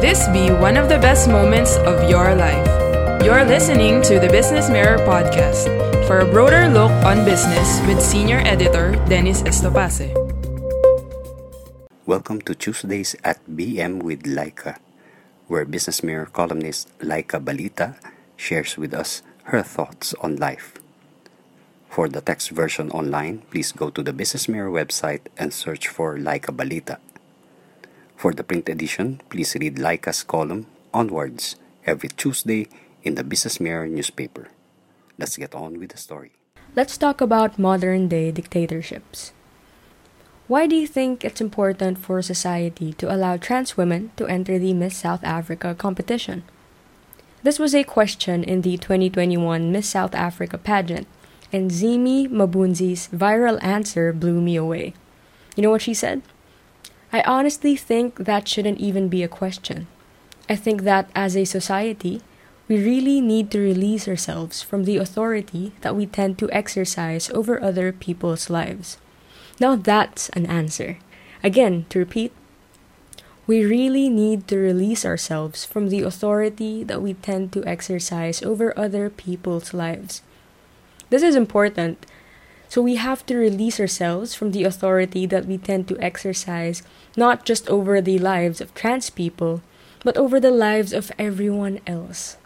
This be one of the best moments of your life. You're listening to the Business Mirror podcast for a broader look on business with senior editor Dennis Estopace. Welcome to Tuesdays at BM with Laika, where Business Mirror columnist Laika Balita shares with us her thoughts on life. For the text version online, please go to the Business Mirror website and search for Laika Balita. For the print edition, please read Laika's column Onwards every Tuesday in the Business Mirror newspaper. Let's get on with the story. Let's talk about modern day dictatorships. Why do you think it's important for society to allow trans women to enter the Miss South Africa competition? This was a question in the 2021 Miss South Africa pageant, and Zimi Mabunzi's viral answer blew me away. You know what she said? I honestly think that shouldn't even be a question. I think that as a society, we really need to release ourselves from the authority that we tend to exercise over other people's lives. Now that's an answer. Again, to repeat, we really need to release ourselves from the authority that we tend to exercise over other people's lives. This is important. So we have to release ourselves from the authority that we tend to exercise not just over the lives of trans people, but over the lives of everyone else.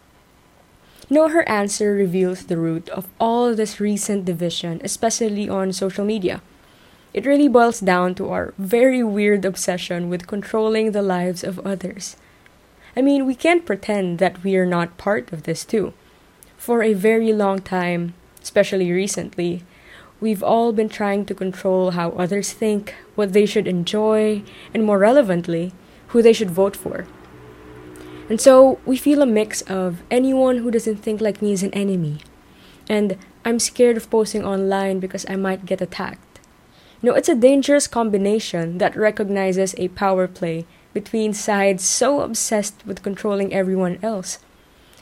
No, her answer reveals the root of all this recent division, especially on social media. It really boils down to our very weird obsession with controlling the lives of others. I mean, we can't pretend that we are not part of this too. For a very long time, especially recently, we've all been trying to control how others think, what they should enjoy, and more relevantly, who they should vote for. And so we feel a mix of anyone who doesn't think like me is an enemy, and I'm scared of posting online because I might get attacked. You know, it's a dangerous combination that recognizes a power play between sides so obsessed with controlling everyone else.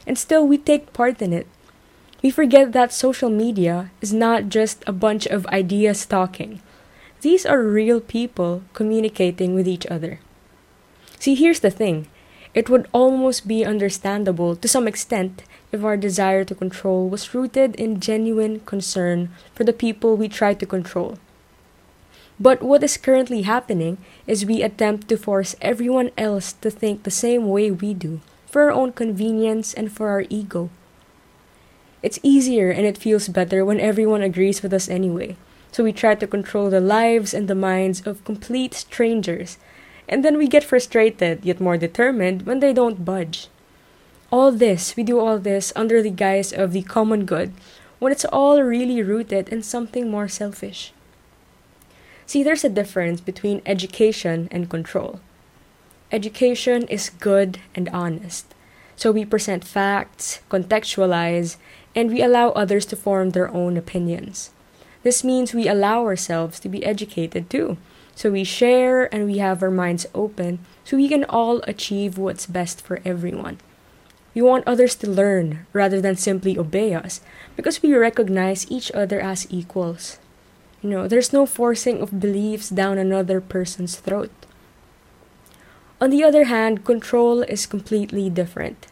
And still, we take part in it. We forget that social media is not just a bunch of ideas talking. These are real people communicating with each other. See, here's the thing it would almost be understandable to some extent if our desire to control was rooted in genuine concern for the people we try to control. But what is currently happening is we attempt to force everyone else to think the same way we do, for our own convenience and for our ego. It's easier and it feels better when everyone agrees with us anyway, so we try to control the lives and the minds of complete strangers, and then we get frustrated yet more determined when they don't budge. All this, we do all this under the guise of the common good, when it's all really rooted in something more selfish. See, there's a difference between education and control. Education is good and honest. So we present facts, contextualize, and we allow others to form their own opinions. This means we allow ourselves to be educated too. So we share and we have our minds open so we can all achieve what's best for everyone. We want others to learn rather than simply obey us because we recognize each other as equals. You know, there's no forcing of beliefs down another person's throat. On the other hand, control is completely different.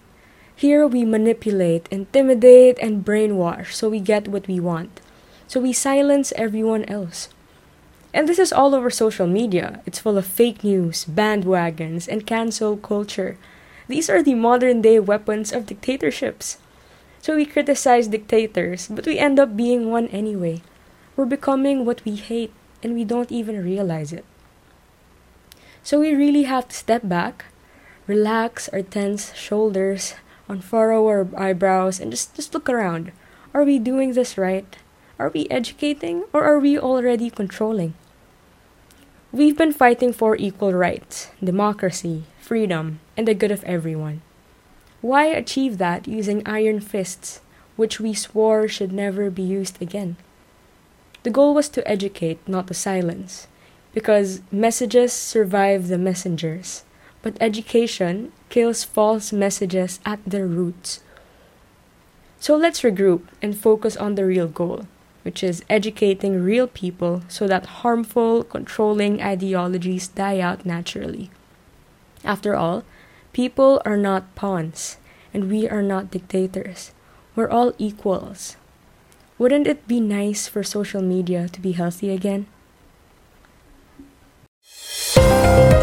Here we manipulate, intimidate, and brainwash so we get what we want. So we silence everyone else. And this is all over social media. It's full of fake news, bandwagons, and cancel culture. These are the modern day weapons of dictatorships. So we criticize dictators, but we end up being one anyway. We're becoming what we hate, and we don't even realize it. So we really have to step back, relax our tense shoulders, unfurrow our eyebrows, and just, just look around. Are we doing this right? Are we educating, or are we already controlling? We've been fighting for equal rights, democracy, freedom, and the good of everyone. Why achieve that using iron fists, which we swore should never be used again? The goal was to educate, not to silence, because messages survive the messengers, but education kills false messages at their roots. So let's regroup and focus on the real goal, which is educating real people so that harmful, controlling ideologies die out naturally. After all, People are not pawns, and we are not dictators. We're all equals. Wouldn't it be nice for social media to be healthy again?